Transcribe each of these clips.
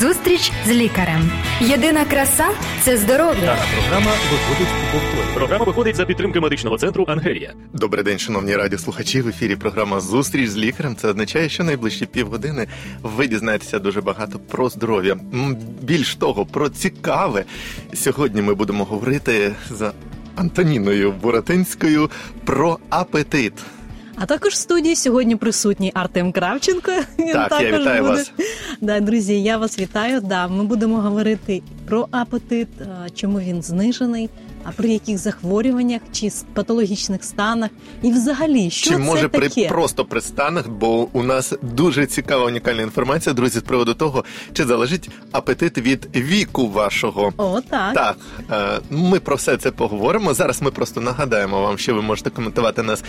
Зустріч з лікарем. Єдина краса це здоров'я. Дана програма виходить у повторі. Програма виходить за підтримки медичного центру Ангелія. Добрий день, шановні радіослухачі. В ефірі програма Зустріч з лікарем. Це означає, що найближчі півгодини ви дізнаєтеся дуже багато про здоров'я. Більш того, про цікаве. Сьогодні ми будемо говорити з Антоніною Буратинською про апетит. А також в студії сьогодні присутній Артем Кравченко. Він Так, я також вітаю буде. вас. Да, друзі, я вас вітаю. Да, ми будемо говорити про апетит, чому він знижений, а при яких захворюваннях чи патологічних станах, і взагалі, що Чи це може при просто при станах, бо у нас дуже цікава унікальна інформація, друзі, з приводу того, чи залежить апетит від віку вашого. О, так. Так, е, ми про все це поговоримо. Зараз ми просто нагадаємо вам, що ви можете коментувати нас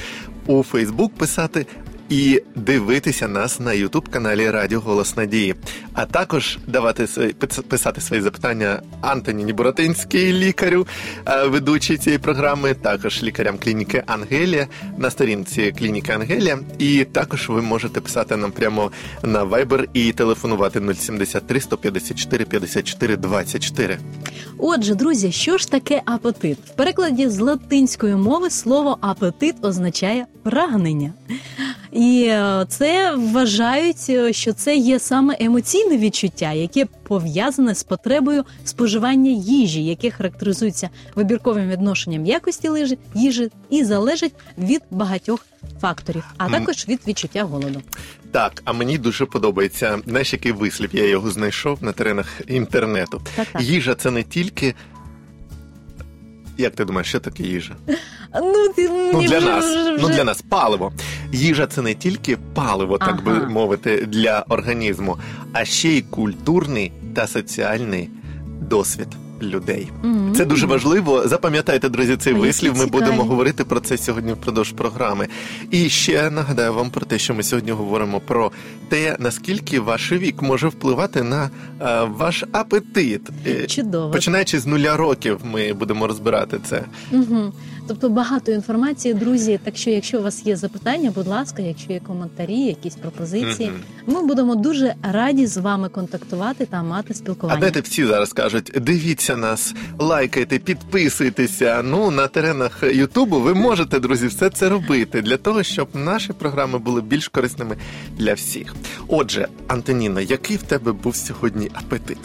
у Фейсбук, писати. І дивитися нас на Ютуб каналі Радіо Голос Надії, а також давати свої писати свої запитання Антоніні Буратинській, лікарю, е, ведучій цієї програми, також лікарям клініки Ангелія на сторінці клініки Ангелія. І також ви можете писати нам прямо на Viber і телефонувати 073 154 54 24. Отже, друзі, що ж таке апетит? В перекладі з латинської мови слово апетит означає прагнення. І е, це вважають, е, що це є саме емоційне відчуття, яке пов'язане з потребою споживання їжі, яке характеризується вибірковим відношенням якості лижі- їжі і залежить від багатьох факторів, а також від відчуття голоду. Так, а мені дуже подобається. Знаєш, який вислів я його знайшов на теренах інтернету. Так, так. Їжа це не тільки. Як ти думаєш, що таке їжа? Ну, ти Ну для нас, вже- ну для нас паливо. Їжа це не тільки паливо, так би мовити, для організму, а ще й культурний та соціальний досвід людей. Мгм. Це дуже важливо. Запам'ятайте, друзі, цей Ой, вислів. Ми цікаві. будемо говорити про це сьогодні впродовж програми. І ще нагадаю вам про те, що ми сьогодні говоримо про те, наскільки ваш вік може впливати на е, ваш апетит. Е, Чудово. Починаючи з нуля років, ми будемо розбирати це. Угу. Тобто багато інформації, друзі. Так що, якщо у вас є запитання, будь ласка, якщо є коментарі, якісь пропозиції, Мгм. ми будемо дуже раді з вами контактувати та мати А спілкування. дайте всі зараз кажуть: дивіться нас, лайкайте, підписуйтеся. Ну на теренах Ютубу ви можете, друзі, все це робити для того, щоб наші програми були більш корисними для всіх. Отже, Антоніна, який в тебе був сьогодні апетит?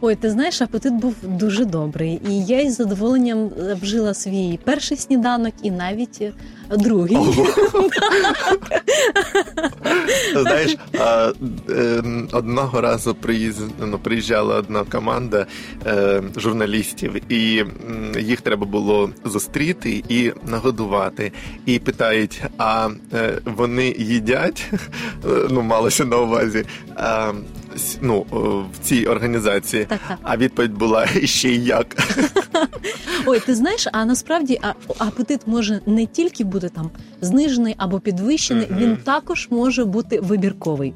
Ой, ти знаєш, апетит був дуже добрий, і я із задоволенням е, вжила свій перший сніданок і навіть е, другий. Знаєш, е, одного разу ну, приїжджала одна команда е, журналістів, і їх треба було зустріти і нагодувати. І питають: а е, вони їдять? Ну, малося на увазі. Ну, в цій організації. Так, так. А відповідь була ще й як. Ой, ти знаєш, а насправді а, апетит може не тільки бути там знижений або підвищений, Мгм. він також може бути вибірковий.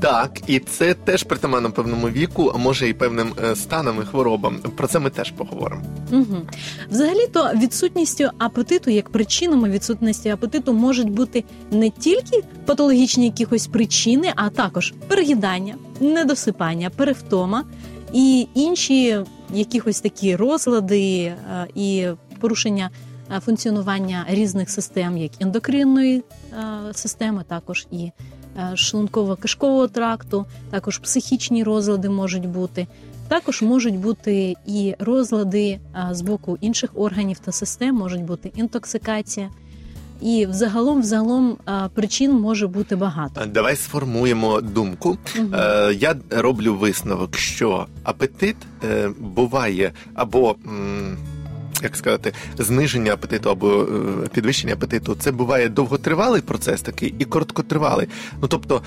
Так, і це теж притаманно певному віку, а може і певним е, станам і хворобам. Про це ми теж поговоримо. Угу. Взагалі-то відсутністю апетиту, як причинами відсутності апетиту можуть бути не тільки патологічні якихось причини, а також переїдання, недосипання, перевтома і інші якихось такі розлади е, і порушення е, функціонування різних систем, як ендокринної системи, також і шлунково-кишкового тракту, також психічні розлади можуть бути. Також можуть бути і розлади з боку інших органів та систем, можуть бути інтоксикація. І взагалом, взагалом причин може бути багато. Давай сформуємо думку. Е, я роблю висновок, що апетит е, буває або. Як сказати, зниження апетиту або е, підвищення апетиту, це буває довготривалий процес такий і короткотривалий. Ну тобто,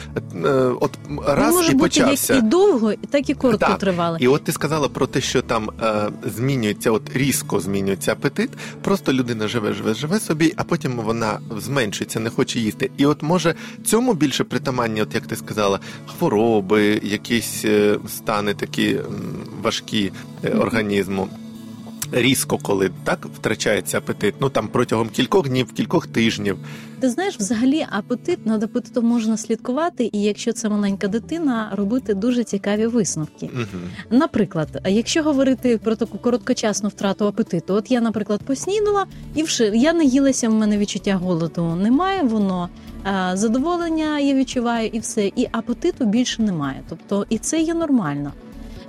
е, от раз може і бути почався. як і довго, так і коротко Так. І от ти сказала про те, що там е, змінюється, от різко змінюється апетит. Просто людина живе, живе, живе собі, а потім вона зменшується, не хоче їсти. І от може цьому більше притаманні, от як ти сказала, хвороби, якісь стани такі важкі організму. Різко, коли так втрачається апетит. Ну там протягом кількох днів, кількох тижнів. Ти знаєш, взагалі апетит над апетитом можна слідкувати, і якщо це маленька дитина, робити дуже цікаві висновки. Угу. Наприклад, якщо говорити про таку короткочасну втрату апетиту, от я, наприклад, поснідала і вши я не їлася, в мене відчуття голоду немає, воно е, задоволення я відчуваю, і все, і апетиту більше немає. Тобто, і це є нормально.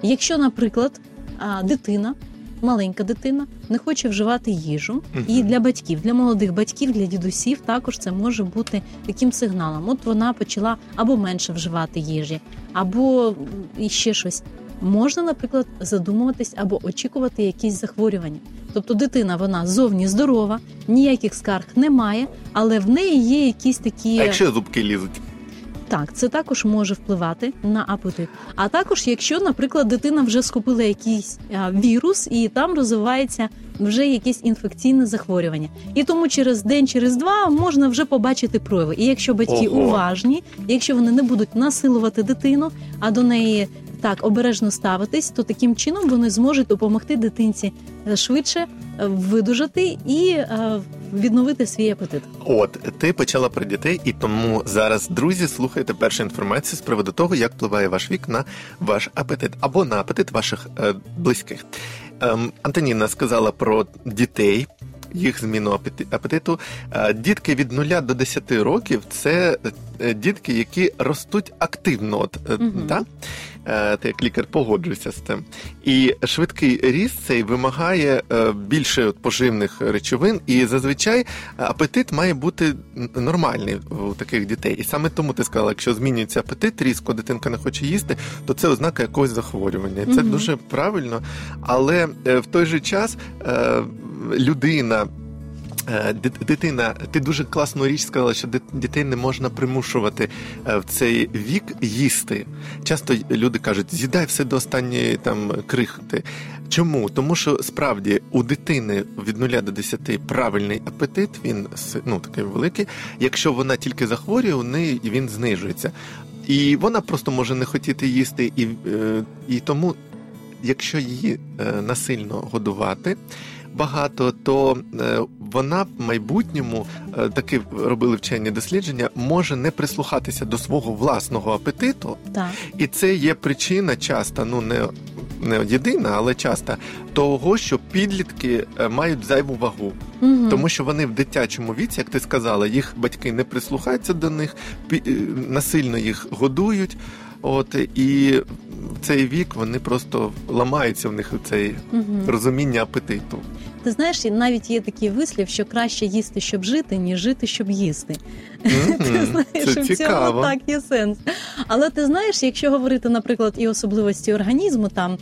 Якщо, наприклад, е, дитина. Маленька дитина не хоче вживати їжу, і для батьків, для молодих батьків, для дідусів також це може бути таким сигналом. От вона почала або менше вживати їжі, або ще щось можна, наприклад, задумуватись або очікувати якісь захворювання. Тобто дитина вона зовні здорова, ніяких скарг немає, але в неї є якісь такі. А якщо зубки лізуть? Так, це також може впливати на апетит. А також, якщо, наприклад, дитина вже схопила якийсь вірус і там розвивається вже якесь інфекційне захворювання, і тому через день, через два можна вже побачити прояви. І якщо батьки Ого. уважні, якщо вони не будуть насилувати дитину, а до неї так обережно ставитись, то таким чином вони зможуть допомогти дитинці е, швидше видужати і е, відновити свій апетит. От ти почала про дітей, і тому зараз, друзі, слухайте першу інформацію з приводу того, як впливає ваш вік на ваш апетит або на апетит ваших е, близьких. Ем, Антоніна сказала про дітей. Їх зміну апети- апетиту. Е, Дітки від 0 до 10 років це е, дітки, які ростуть активно. От, е, да? Е, Ти як лікар погоджуєшся з тим. І швидкий ріст цей вимагає е, більше поживних речовин, і зазвичай апетит має бути нормальний у таких дітей. І саме тому ти сказала, якщо змінюється апетит, різко дитинка не хоче їсти, то це ознака якогось захворювання. Це Мгм. дуже правильно. Але е, в той же час е, людина. Е, дит- Дитина, ти дуже класну річ сказала, що дітей не можна примушувати е, в цей вік їсти. Часто люди кажуть, з'їдай все до останньої там крихти. Чому? Тому що справді у дитини від 0 до 10 правильний апетит, він ну, такий великий. Якщо вона тільки захворює, у неї він знижується. І вона просто може не хотіти їсти, і, е, і тому, якщо її насильно годувати. Багато, то е, вона в майбутньому е, таки робили вчені дослідження, може не прислухатися до свого власного апетиту, Так. і це є причина часто, ну не, не єдина, але часто того, що підлітки е, мають зайву вагу, Угу. тому що вони в дитячому віці, як ти сказала, їх батьки не прислухаються до них, насильно їх годують. От і в цей вік вони просто ламаються в них цей Угу. розуміння апетиту. Ти знаєш, навіть є такий вислів, що краще їсти, щоб жити, ніж жити, щоб їсти. Мгм. Ти знаєш, Це в цьому так є сенс. Але ти знаєш, якщо говорити, наприклад, і особливості організму, там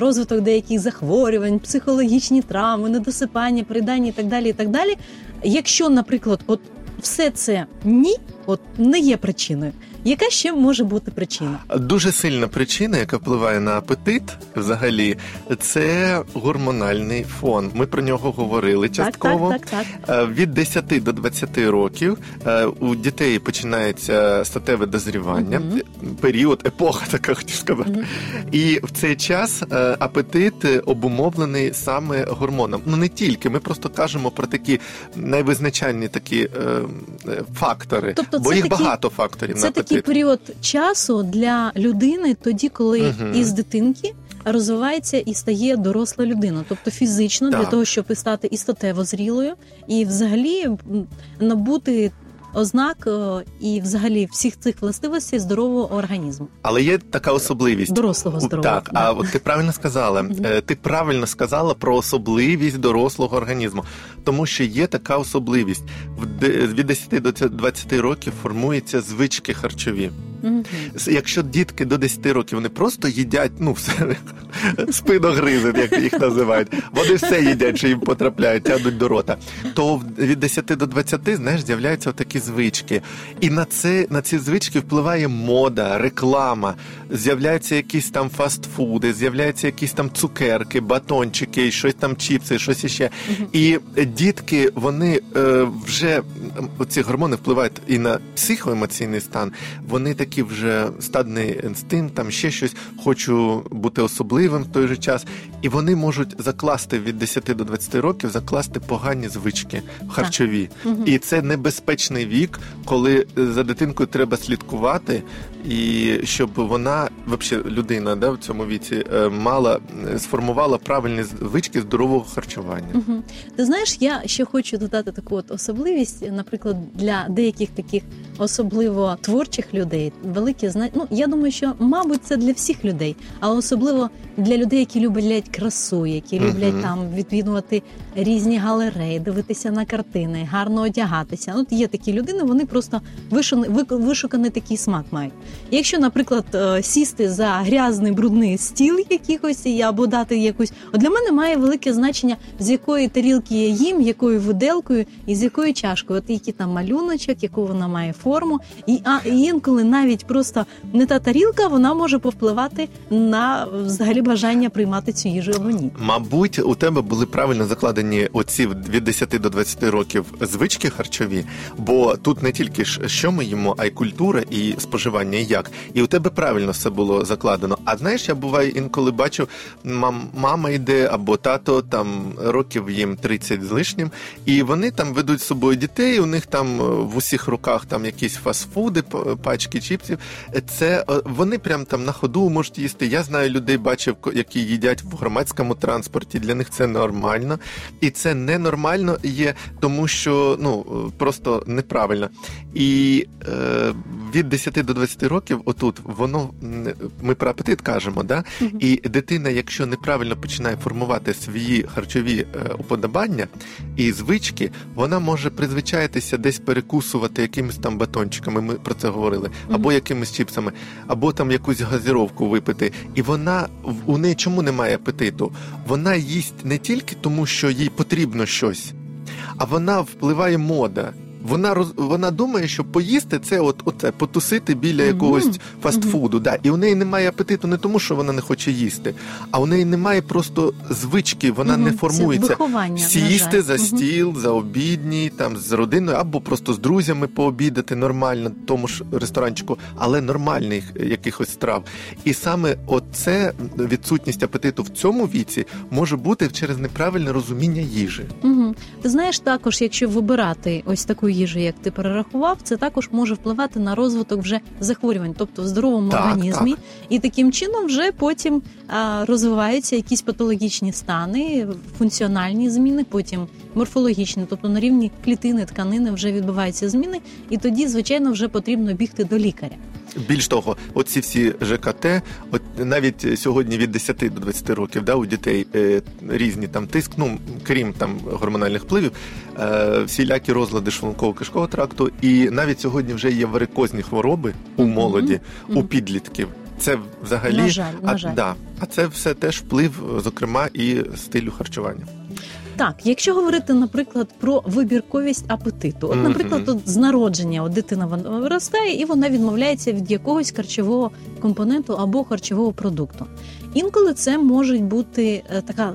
розвиток деяких захворювань, психологічні травми, недосипання, передання і так далі, і так далі. Якщо, наприклад, от все це ні, от не є причиною. Яка ще може бути причина? Дуже сильна причина, яка впливає на апетит, взагалі, це гормональний фон. Ми про нього говорили частково. Так, так, так, так. Е, Від 10 до 20 років е, у дітей починається статеве дозрівання, Мгм. період, епоха, така хотів сказати. Мгм. І в цей час е, апетит обумовлений саме гормоном. Ну не тільки, ми просто кажемо про такі найвизначальні такі фактори, Тобто бо їх такі- багато факторів на Це апетит. Такий період часу для людини, тоді, коли Мгм. із дитинки розвивається і стає доросла людина, тобто фізично для того, щоб стати і статево зрілою, і взагалі набути ознак е, і взагалі всіх цих властивостей здорового організму, Але є така особливість. дорослого здоров'я. здорового. Так, да. а от ти правильно сказала. Е, Ти правильно сказала про особливість дорослого організму, тому що є така особливість. Від 10 до 20 років формуються звички харчові. С- Якщо дітки до 10 років вони просто їдять, ну все спиногризи, як їх називають, вони все їдять, що їм потрапляють, тягнуть до рота. То від 10 до 20, знаєш, з'являються такі звички. І на це на ці звички впливає мода, реклама, з'являються якісь там фастфуди, з'являються якісь там цукерки, батончики, щось там чіпси, щось іще. І е, дітки, вони е, вже ці гормони впливають і на психоемоційний стан. Вони такі деякі вже стадний інстинкт, там ще щось, хочу бути особливим в той же час, і вони можуть закласти від 10 до 20 років, закласти погані звички харчові. І це небезпечний вік, коли за дитинкою треба слідкувати, і щоб вона, взагалі, людина да, в цьому віці е, мала е, сформувала правильні звички здорового харчування. Угу. Ти знаєш, я ще хочу додати таку от особливість, наприклад, для деяких таких особливо творчих людей, великі зна... Ну, я думаю, що мабуть це для всіх людей, але особливо для людей, які люблять красу, які люблять Мгм. там відвідувати різні галереї, дивитися на картини, гарно одягатися. Ну, є такі людини, вони просто вишуканий, вишуканий такий смак мають. Якщо, наприклад, е, сісти за грязний брудний стіл якихось або дати якусь, от для мене має велике значення, з якої тарілки я їм, якою виделкою і з якою чашкою. От який там малюночок, яку вона має форму, і а і інколи навіть просто не та тарілка, вона може повпливати на взагалі бажання приймати цю їжу або ні. Мабуть, у тебе були правильно закладені оці від 10 до 20 років звички харчові, бо тут не тільки ж що ми їмо, а й культура і споживання, і як. І у тебе правильно все було закладено. А знаєш, я буває інколи бачу, мам, мама йде або тато там років їм 30 з лишнім, і вони там ведуть з собою дітей. У них там е, в усіх руках там якісь фастфуди, пачки чіпсів. Це е, вони прям там на ходу можуть їсти. Я знаю людей, бачив, які їдять в громадському транспорті. Для них це нормально, і це ненормально є, тому що ну е, просто неправильно. І е, від 10 до 20 років, отут воно ми про апетит кажемо, да? І дитина, якщо неправильно починає формувати свої харчові е, уподобання і звички, вона може призвичаїтися десь перекусувати якимись там батончиками. Ми про це говорили, або якимись чіпсами, або там якусь газіровку випити. І вона у неї чому немає апетиту? Вона їсть не тільки тому, що їй потрібно щось, а вона впливає мода. Вона роз вона думає, що поїсти це от оце потусити біля якогось фастфуду. Да. І у неї немає апетиту не тому, що вона не хоче їсти, а у неї немає просто звички, вона Мгм. не формується. Сісти за стіл, за обідній, там з родиною, або просто з друзями пообідати нормально, тому ж ресторанчику, але нормальних якихось страв. І саме оце відсутність апетиту в цьому віці може бути через неправильне розуміння їжі. Угу. Ти знаєш, також, якщо вибирати ось таку їжу, як ти перерахував, це також може впливати на розвиток вже захворювань, тобто в здоровому Так, організмі, і таким чином вже потім а, розвиваються якісь патологічні стани, функціональні зміни, потім морфологічні, тобто на рівні клітини, тканини вже відбуваються зміни, і тоді, звичайно, вже потрібно бігти до лікаря. Більш того, оці всі ЖКТ, от навіть сьогодні від 10 до 20 років, да, у дітей е, різні там тиск, ну крім там гормональних впливів, е, всілякі розлади шлунково-кишкового тракту, і навіть сьогодні вже є варикозні хвороби у молоді, у підлітків. Це взагалі На жаль, на а, жаль. Да, а це все теж вплив, зокрема, і стилю харчування. Так, якщо говорити, наприклад, про вибірковість апетиту, от, наприклад, от з народження от дитина виростає і вона відмовляється від якогось харчового компоненту або харчового продукту. Інколи це може бути е, така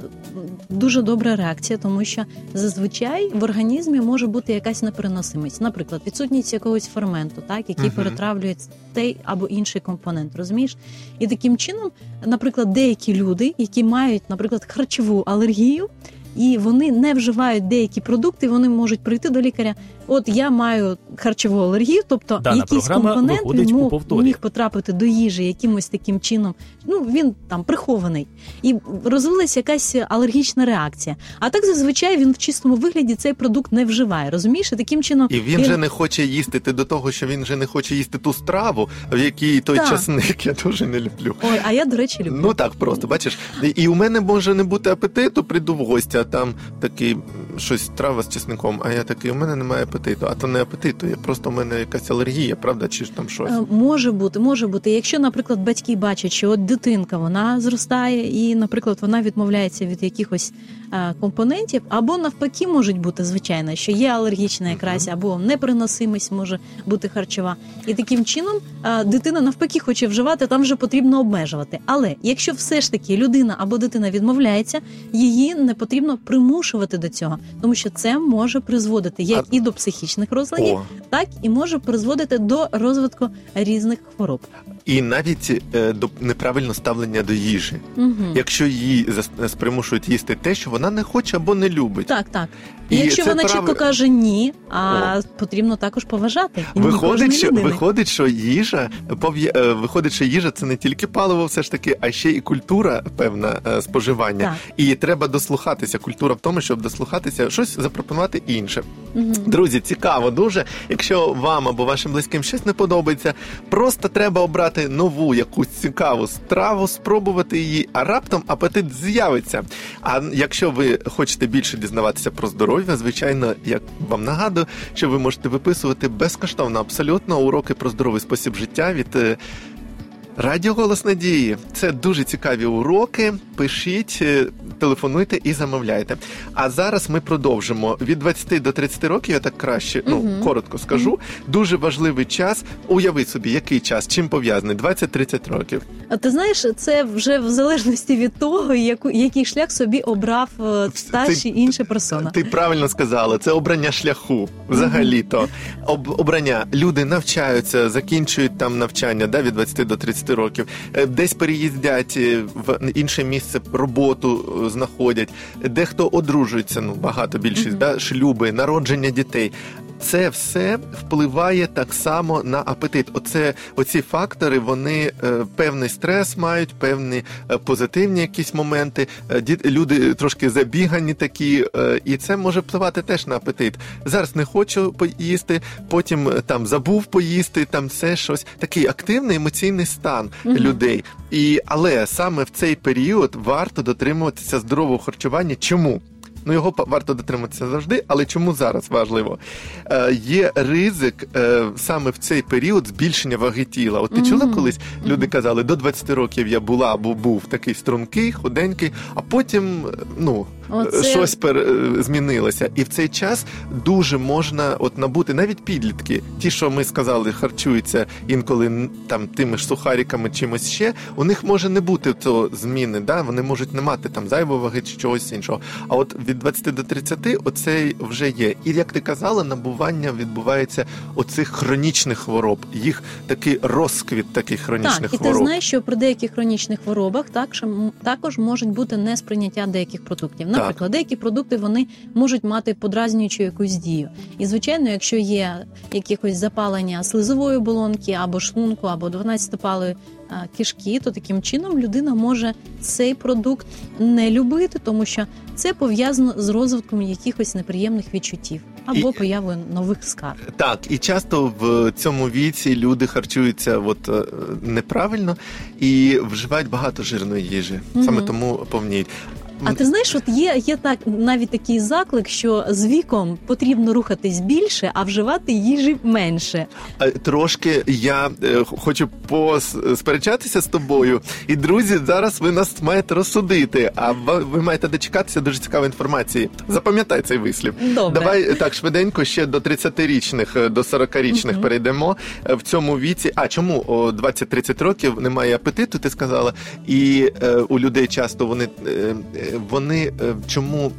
дуже добра реакція, тому що зазвичай в організмі може бути якась непереносимість, наприклад, відсутність якогось ферменту, так який Мгм. перетравлює той або інший компонент, розумієш? І таким чином, наприклад, деякі люди, які мають, наприклад, харчову алергію, і вони не вживають деякі продукти, вони можуть прийти до лікаря. От я маю харчову алергію, тобто Дана якийсь компонент він мог, міг потрапити до їжі якимось таким чином. Ну він там прихований, і розвилася якась алергічна реакція. А так зазвичай він в чистому вигляді цей продукт не вживає. Розумієш, і таким чином І він же не хоче їсти ти до того, що він же не хоче їсти ту страву, в якій той Так. часник я дуже не люблю. Ой, а я до речі люблю. Ну так просто, бачиш, і- і у мене може не бути апетиту, прийду в гості, а там такий щось трава з чесником, а я такий, у мене немає апетиту, а то не апетиту, я просто у мене якась алергія, правда, чи ж там щось. Е, Може бути, може бути. Якщо, наприклад, батьки бачать, що от дитинка вона зростає, і, наприклад, вона відмовляється від якихось е, компонентів, або навпаки, можуть бути звичайно, що є алергічна якраз, або непереносимість може бути харчова. І таким чином е, дитина навпаки хоче вживати, там вже потрібно обмежувати. Але якщо все ж таки людина або дитина відмовляється, її не потрібно примушувати до цього, тому що це може призводити як А- і до психічних розладів, О. так і може призводити до розвитку різних хвороб. І навіть е, до неправильного ставлення до їжі. Угу. Якщо її зас- спримушують їсти те, що вона не хоче або не любить. Так, так. І І якщо вона прав- чітко каже ні, а потрібно також поважати. Виходить, що людини. виходить, що їжа пов'я- е, виходить, що їжа це не тільки паливо, все ж таки, а ще і культура певна е, споживання. Так. І треба дослухатися. Культура в тому, щоб дослухатися, щось запропонувати інше. Мгм. Друзі, цікаво дуже. Якщо вам або вашим близьким щось не подобається, просто треба обрати нову якусь цікаву страву, спробувати її, а раптом апетит з'явиться. А якщо ви хочете більше дізнаватися про здоров'я, звичайно, як вам нагадую, що ви можете виписувати безкоштовно абсолютно уроки про здоровий спосіб життя від. Е, Радіо Голос Надії це дуже цікаві уроки. Пишіть, е, телефонуйте і замовляйте. А зараз ми продовжимо від 20 до 30 років. Я так краще, ну Мгм. коротко скажу. Дуже важливий час. Уяви собі, який час, чим пов'язаний 20-30 років. А ти знаєш, це вже в залежності від того, яку який шлях собі обрав е, та Ти- чи інша персона. Ти правильно сказала, це обрання шляху. Взагалі-то Об, обрання люди навчаються, закінчують там навчання да, від 20 до 30 років, Е, десь переїздять е, в інше місце роботу е, знаходять, дехто одружується. Ну багато більшість, Мгм. да, шлюби, народження дітей. Це все впливає так само на апетит. Оце оці фактори, вони е, певний стрес мають, певні е, позитивні якісь моменти. Е, діт- люди трошки забігані такі, і це може впливати теж на апетит. Зараз не хочу поїсти, потім там забув поїсти, там все щось. Такий активний емоційний стан Мгм. людей. І але саме в цей період варто дотримуватися здорового харчування. Чому? Ну, його варто дотриматися завжди, але чому зараз важливо? Е, є ризик е, саме в цей період збільшення ваги тіла. От ти чула Мгм. колись? Люди казали, до 20 років я була або був такий стрункий, худенький, а потім е, ну. Оце- Щось пер, е, змінилося, і в цей час дуже можна от набути навіть підлітки, ті, що ми сказали, харчуються інколи там тими ж сухариками, чимось ще. У них може не бути цього зміни, да? вони можуть не мати там зайвої ваги чи чогось іншого. А от від 20 до 30 оцей вже є. І як ти казала, набування відбувається оцих хронічних хвороб. Їх такий розквіт таких хронічних Так, і ти знаєш, що при деяких хронічних хворобах також, також можуть бути несприйняття деяких продуктів. Наприклад, деякі продукти вони можуть мати подразнюючу якусь дію. І звичайно, якщо є якихось запалення слизової оболонки або шлунку, або 12-палої а, кишки, то таким чином людина може цей продукт не любити, тому що це пов'язано з розвитком якихось неприємних відчуттів або І- появою нових скарг. Так, і часто в цьому віці люди харчуються от, е, неправильно і вживають багато жирної їжі. Саме Мгм. тому повніють. А ти знаєш, от є, є так навіть такий заклик, що з віком потрібно рухатись більше, а вживати їжі менше. Трошки я е, хочу посперечатися з тобою. І друзі, зараз ви нас маєте розсудити. А ви маєте дочекатися дуже цікавої інформації. Запам'ятай цей вислів. Добре. Давай е, так швиденько ще до 30-річних, е, до 40-річних Мгм. перейдемо в цьому віці. А чому о 20-30 років немає апетиту? Ти сказала, і е, у людей часто вони, е, вони е, чому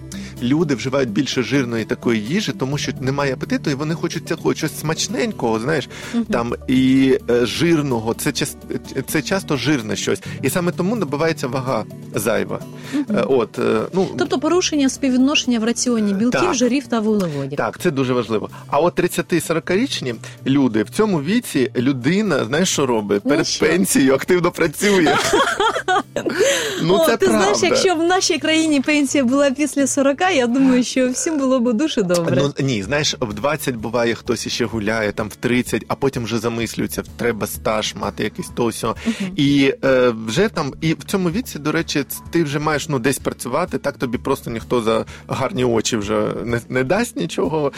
люди вживають більше жирної такої їжі, тому що немає апетиту, і вони хочуть такого щось смачненького, знаєш, там і е, жирного. Це це часто жирне щось, і саме тому набивається вага зайва. Е, От е, ну Тобто порушення співвідношення в раціоні білків, Так. жирів та вуглеводів. Так, це дуже важливо. А от 30-40-річні люди в цьому віці людина, знаєш, що робить? Ну, Перед що? пенсією активно працює. ну, О, це ти правда. знаєш, якщо в нашій країні пенсія була після 40, я думаю, що всім було б дуже добре. Ну ні, знаєш, в 20 буває хтось іще гуляє, там в 30, а потім вже замислюється, треба стаж мати якийсь то. Мгм. І е, вже там, і в цьому віці, до речі, ти вже маєш ну десь працювати, так тобі просто ніхто за гарні очі вже не, не дасть нічого.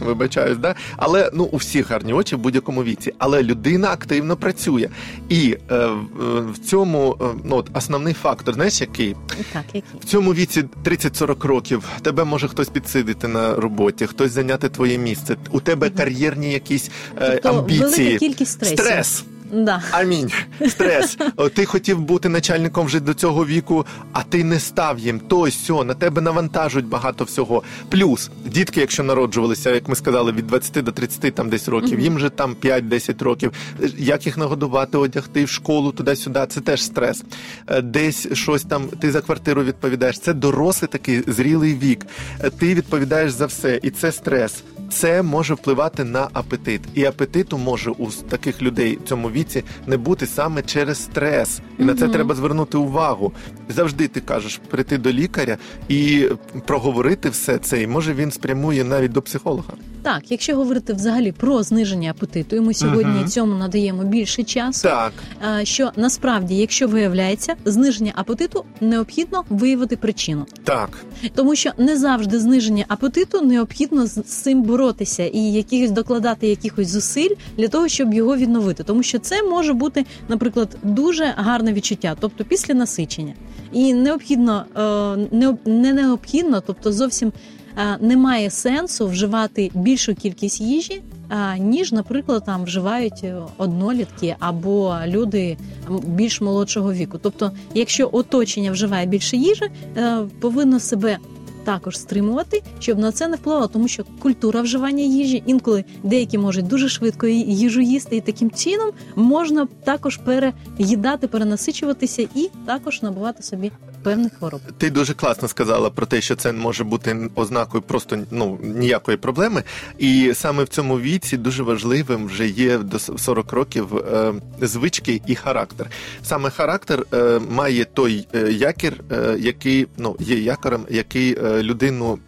Вибачаюсь, да? Але ну у всіх гарні очі в будь-якому віці. Але людина активно працює. І е, в- в цьому е, ну, от основний фактор, знаєш, який? Так, які? В цьому віці 30-40 років тебе може хтось підсидити на роботі, хтось зайняти твоє місце. У тебе кар'єрні якісь е, Тобто амбіції. велика кількість стресів. Стрес. Да. Амінь. Стрес. Ти хотів бути начальником вже до цього віку, а ти не став їм. То сьо, на тебе навантажують багато всього. Плюс дітки, якщо народжувалися, як ми сказали, від 20 до 30 там десь років, їм же там 5-10 років. Як їх нагодувати, одягти в школу, туди-сюди, це теж стрес. Е, Десь щось там, ти за квартиру відповідаєш. Це дорослий такий зрілий вік. Е, Ти відповідаєш за все, і це стрес. Це може впливати на апетит, і апетиту може у таких людей в цьому віці не бути саме через стрес, і на це треба звернути увагу. Завжди ти кажеш прийти до лікаря і проговорити все це, і може він спрямує навіть до психолога. Так, якщо говорити взагалі про зниження апетиту, і ми сьогодні Мгм. цьому надаємо більше часу. Так, е, Що насправді, якщо виявляється зниження апетиту, необхідно виявити причину, так, тому що не завжди зниження апетиту необхідно з цим боротися і якихось докладати якихось зусиль для того, щоб його відновити, тому що це може бути, наприклад, дуже гарне відчуття, тобто після насичення, і необхідно е, не, не необхідно, тобто зовсім е, немає сенсу вживати більшу кількість їжі. Ніж, наприклад, там вживають е, однолітки або люди більш молодшого віку. Тобто, якщо оточення вживає більше їжі, е, повинно себе також стримувати, щоб на це не впливало, тому що культура вживання їжі інколи деякі можуть дуже швидко їжу їсти, і таким чином можна також переїдати, перенасичуватися і також набувати собі певних хвороб. ти дуже класно сказала про те, що це може бути ознакою просто ну ніякої проблеми. І саме в цьому віці дуже важливим вже є до 40 років е, звички і характер. Саме характер е, має той е, якір, е, який ну є якорем, який е, людину.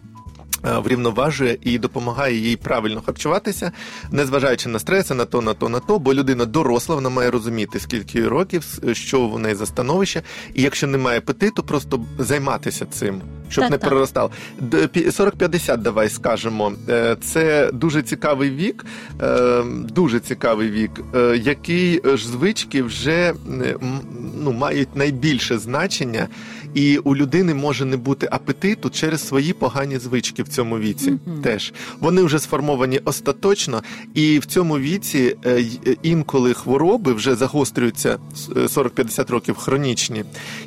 Е, Врівноважує і допомагає їй правильно харчуватися, незважаючи на стреси, на то, на то, на то, бо людина доросла, вона має розуміти, скільки років, що в неї за становище, і якщо немає апетиту, просто займатися цим, щоб Так, не так. проростав. Пі- 40-50, давай скажемо. Е, Це дуже цікавий вік, е, дуже цікавий вік, який ж звички вже ну, мають найбільше значення, і у людини може не бути апетиту через свої погані звички в цьому віці. Мгм. Теж вони вже сформовані остаточно, і в цьому віці е, е, інколи хвороби вже загострюються е, 40-50 років хронічні.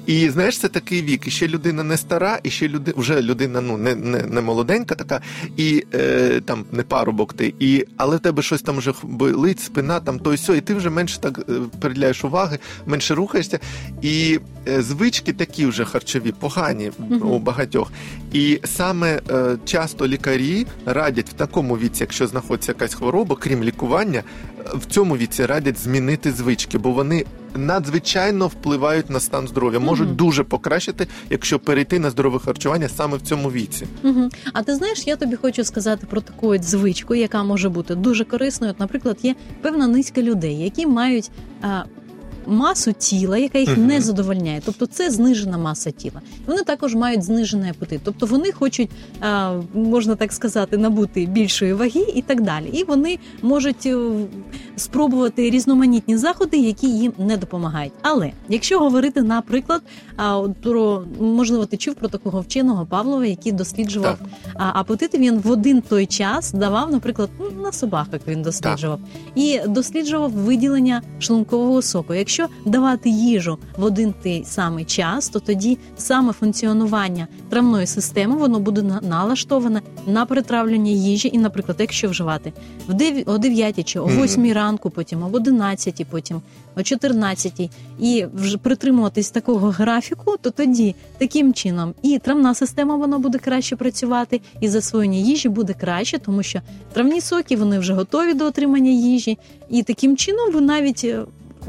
І знаєш, це такий вік. І ще людина не стара, і ще люди вже людина ну не, не, не молоденька така, і е, там не парубок ти, і але в тебе щось там вже болить, спина, там то й сьо, і ти вже менше так е, приділяєш уваги, менше рухаєшся. І е, звички такі вже харчові, погані Мгм. у багатьох. І саме е, часто лікарі радять в такому віці, якщо знаходиться якась хвороба, крім лікування, е, в цьому віці радять змінити звички, бо вони надзвичайно впливають на стан здоров'я, можуть Мгм. дуже покращити, якщо перейти на здорове харчування саме в цьому віці. Угу. А ти знаєш, я тобі хочу сказати про таку от звичку, яка може бути дуже корисною. От, наприклад, є певна низка людей, які мають. А, Масу тіла, яка їх не задовольняє, тобто це знижена маса тіла. Вони також мають знижений апетит, тобто вони хочуть, можна так сказати, набути більшої ваги і так далі. І вони можуть е, спробувати різноманітні заходи, які їм не допомагають. Але якщо говорити, наприклад, про можливо, ти чув про такого вченого Павлова, який досліджував Так. а апетити він в один той час давав, наприклад, ну, на собаках він досліджував і досліджував виділення шлункового соку. Якщо давати їжу в один той самий час, то тоді саме функціонування травної системи воно буде налаштоване на перетравлення їжі. І, наприклад, якщо вживати в дев- о 9 чи о Мгм. 8 ранку, потім об 11, потім о 14, і вже притримуватись такого графіку, то тоді таким чином і травна система вона буде краще працювати, і засвоєння їжі буде краще, тому що травні соки вони вже готові до отримання їжі, і таким чином ви навіть е,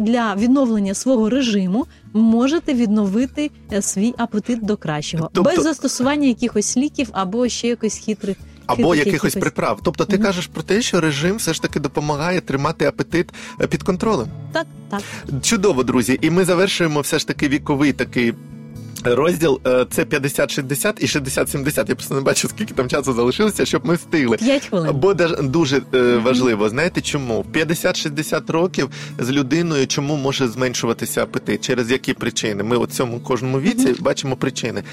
для відновлення свого режиму можете відновити е, свій апетит до кращого Тобто- без застосування якихось ліків або ще якось хитрих. Або якихось приправ. Тобто ти Мгм. кажеш про те, що режим все ж таки допомагає тримати апетит е, під контролем. Так, так. Чудово, друзі. І ми завершуємо все ж таки віковий такий Розділ е, це 50-60 і 60-70. Я просто не бачу, скільки там часу залишилося, щоб ми встигли. П'ять хвилин. Бо дуже е, важливо, знаєте чому? В 50-60 років з людиною чому може зменшуватися апетит? Через які причини? Ми у цьому кожному віці бачимо причини.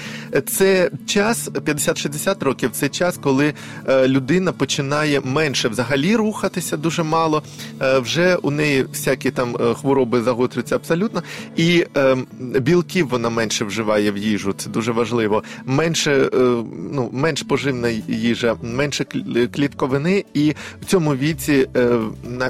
Це час 50-60 років. Це час, коли е, людина починає менше взагалі рухатися дуже мало. Вже у неї всякі там хвороби загострюються абсолютно, і е, білків вона менше вживає в їжу. Це дуже важливо. Менше, е, ну, менш поживна їжа, менше клітковини, і в цьому віці е,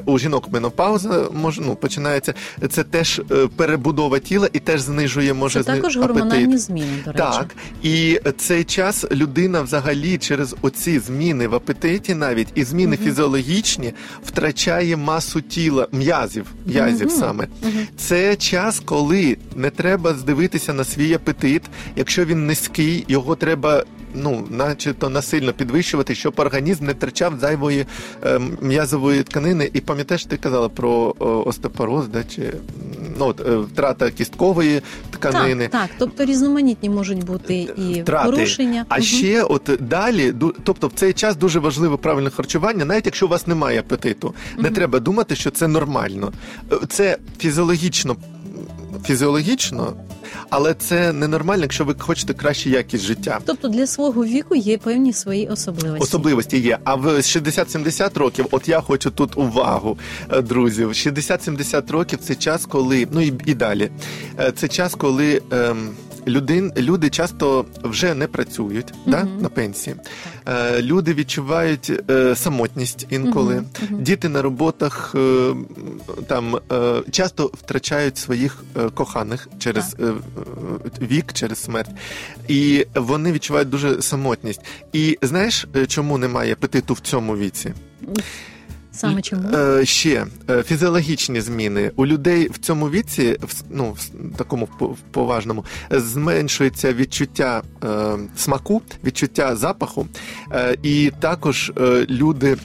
у жінок менопауза може ну, починається. Це теж е, перебудова тіла і теж знижує може Це також апетит. гормональні зміни, до речі. Так, і цей час людина взагалі через оці зміни в апетиті, навіть і зміни фізіологічні, втрачає масу тіла, м'язів, м'язів Мгм. саме. Це час, коли не треба здивитися на свій апетит. Якщо він низький, його треба. Ну, начебто насильно підвищувати, щоб організм не втрачав зайвої е, м'язової тканини. І пам'ятаєш, ти казала про остеопороз, да, чи ну, от, е, втрата кісткової тканини. Так, так, тобто різноманітні можуть бути і Втрати. порушення. А Мгм. ще, от далі, ду- тобто в цей час дуже важливе правильне харчування, навіть якщо у вас немає апетиту, не треба думати, що це нормально. Е, Це фізіологічно, фізіологічно, але це ненормально, якщо ви хочете кращу якість життя. Тобто для свого віку є певні свої особливості. Особливості є. А в 60-70 років, от я хочу тут увагу, е, друзів. 60-70 років це час, коли ну і, і далі. Е, Це час, коли. Ем, Людин, люди часто вже не працюють да, на пенсії. Е, люди відчувають е, самотність інколи. Мгм, мгм. Діти на роботах е, там е, часто втрачають своїх е, коханих через е, вік, через смерть. І вони відчувають дуже самотність. І знаєш, е, чому немає апетиту в цьому віці? Саме чому? Е, ще е, фізіологічні зміни у людей в цьому віці, в ну в такому поважному, зменшується відчуття е, смаку, відчуття запаху, е, і також е, люди.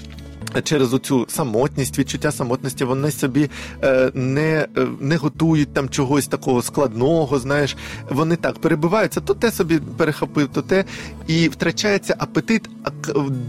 Через оцю самотність, відчуття самотності, вони собі е, не, е, не готують там чогось такого складного. Знаєш, вони так перебиваються, то те собі перехопив, то те, і втрачається апетит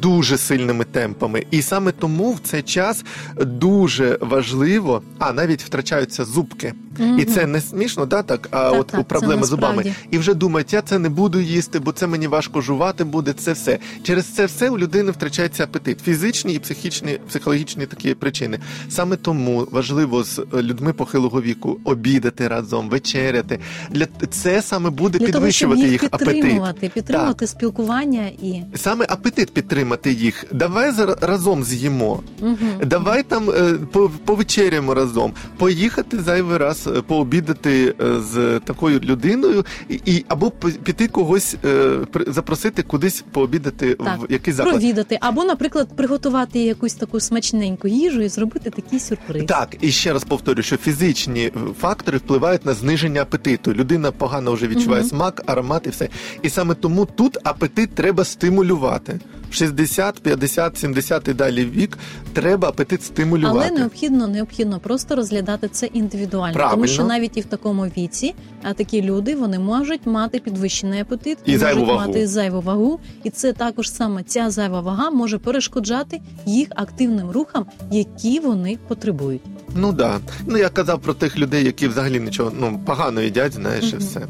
дуже сильними темпами. І саме тому в цей час дуже важливо, а навіть втрачаються зубки. І це не смішно, да, так? А Так, от так, у проблеми з зубами. І вже думають, я це не буду їсти, бо це мені важко жувати буде. Це все. Через це все у людини втрачається апетит. Фізичні і психічні, психологічні такі причини. Саме тому важливо з е, людьми похилого віку обідати разом, вечеряти. Для це саме буде Для того, щоб підвищувати їх апетит. підтримувати, підтримувати спілкування і Саме апетит підтримати їх. Давай разом з'їмо. Мгм. Давай там е, по- повечеряємо разом, поїхати зайвий раз, е, пообідати е, з такою людиною, і, і або піти когось е, при- запросити кудись пообідати Так, в якийсь заклад. провідати, або, наприклад, приготувати якусь таку смачненьку їжу і зробити такий сюрприз. Так, і ще раз повторю, що фізичні фактори впливають на зниження апетиту. Людина погано вже відчуває Мгм. смак, аромат і все. І саме тому тут апетит треба стимулювати. В 60, 50, 70 і далі вік треба апетит стимулювати. Але необхідно необхідно просто розглядати це індивідуально, Правильно. тому що навіть і в такому віці а такі люди вони можуть мати підвищений апетит І можуть зайву вагу. мати зайву вагу, і це також саме ця зайва вага може перешкоджати їх активним рухам, які вони потребують. Ну да. Ну я казав про тих людей, які взагалі нічого ну погано їдять, знаєш, і все.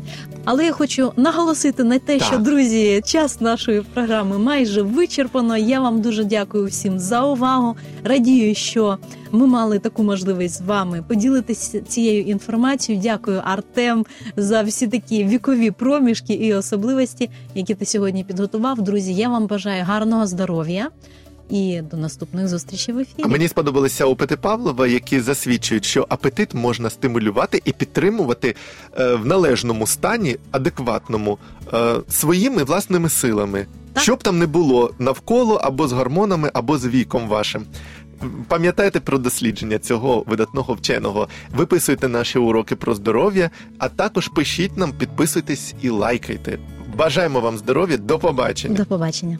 Але я хочу наголосити на те, Так. що друзі, час нашої програми майже вичерпано. Я вам дуже дякую всім за увагу. Радію, що ми мали таку можливість з вами поділитися цією інформацією. Дякую, Артем, за всі такі вікові проміжки і особливості, які ти сьогодні підготував. Друзі, я вам бажаю гарного здоров'я і до наступних зустрічей в ефірі. А мені сподобалися опити Павлова, які засвідчують, що апетит можна стимулювати і підтримувати е, в належному стані, адекватному, е, своїми власними силами. Так. Щоб там не було навколо або з гормонами, або з віком вашим. Пам'ятайте про дослідження цього видатного вченого. Виписуйте наші уроки про здоров'я, а також пишіть нам, підписуйтесь і лайкайте. Бажаємо вам здоров'я, до побачення. До побачення.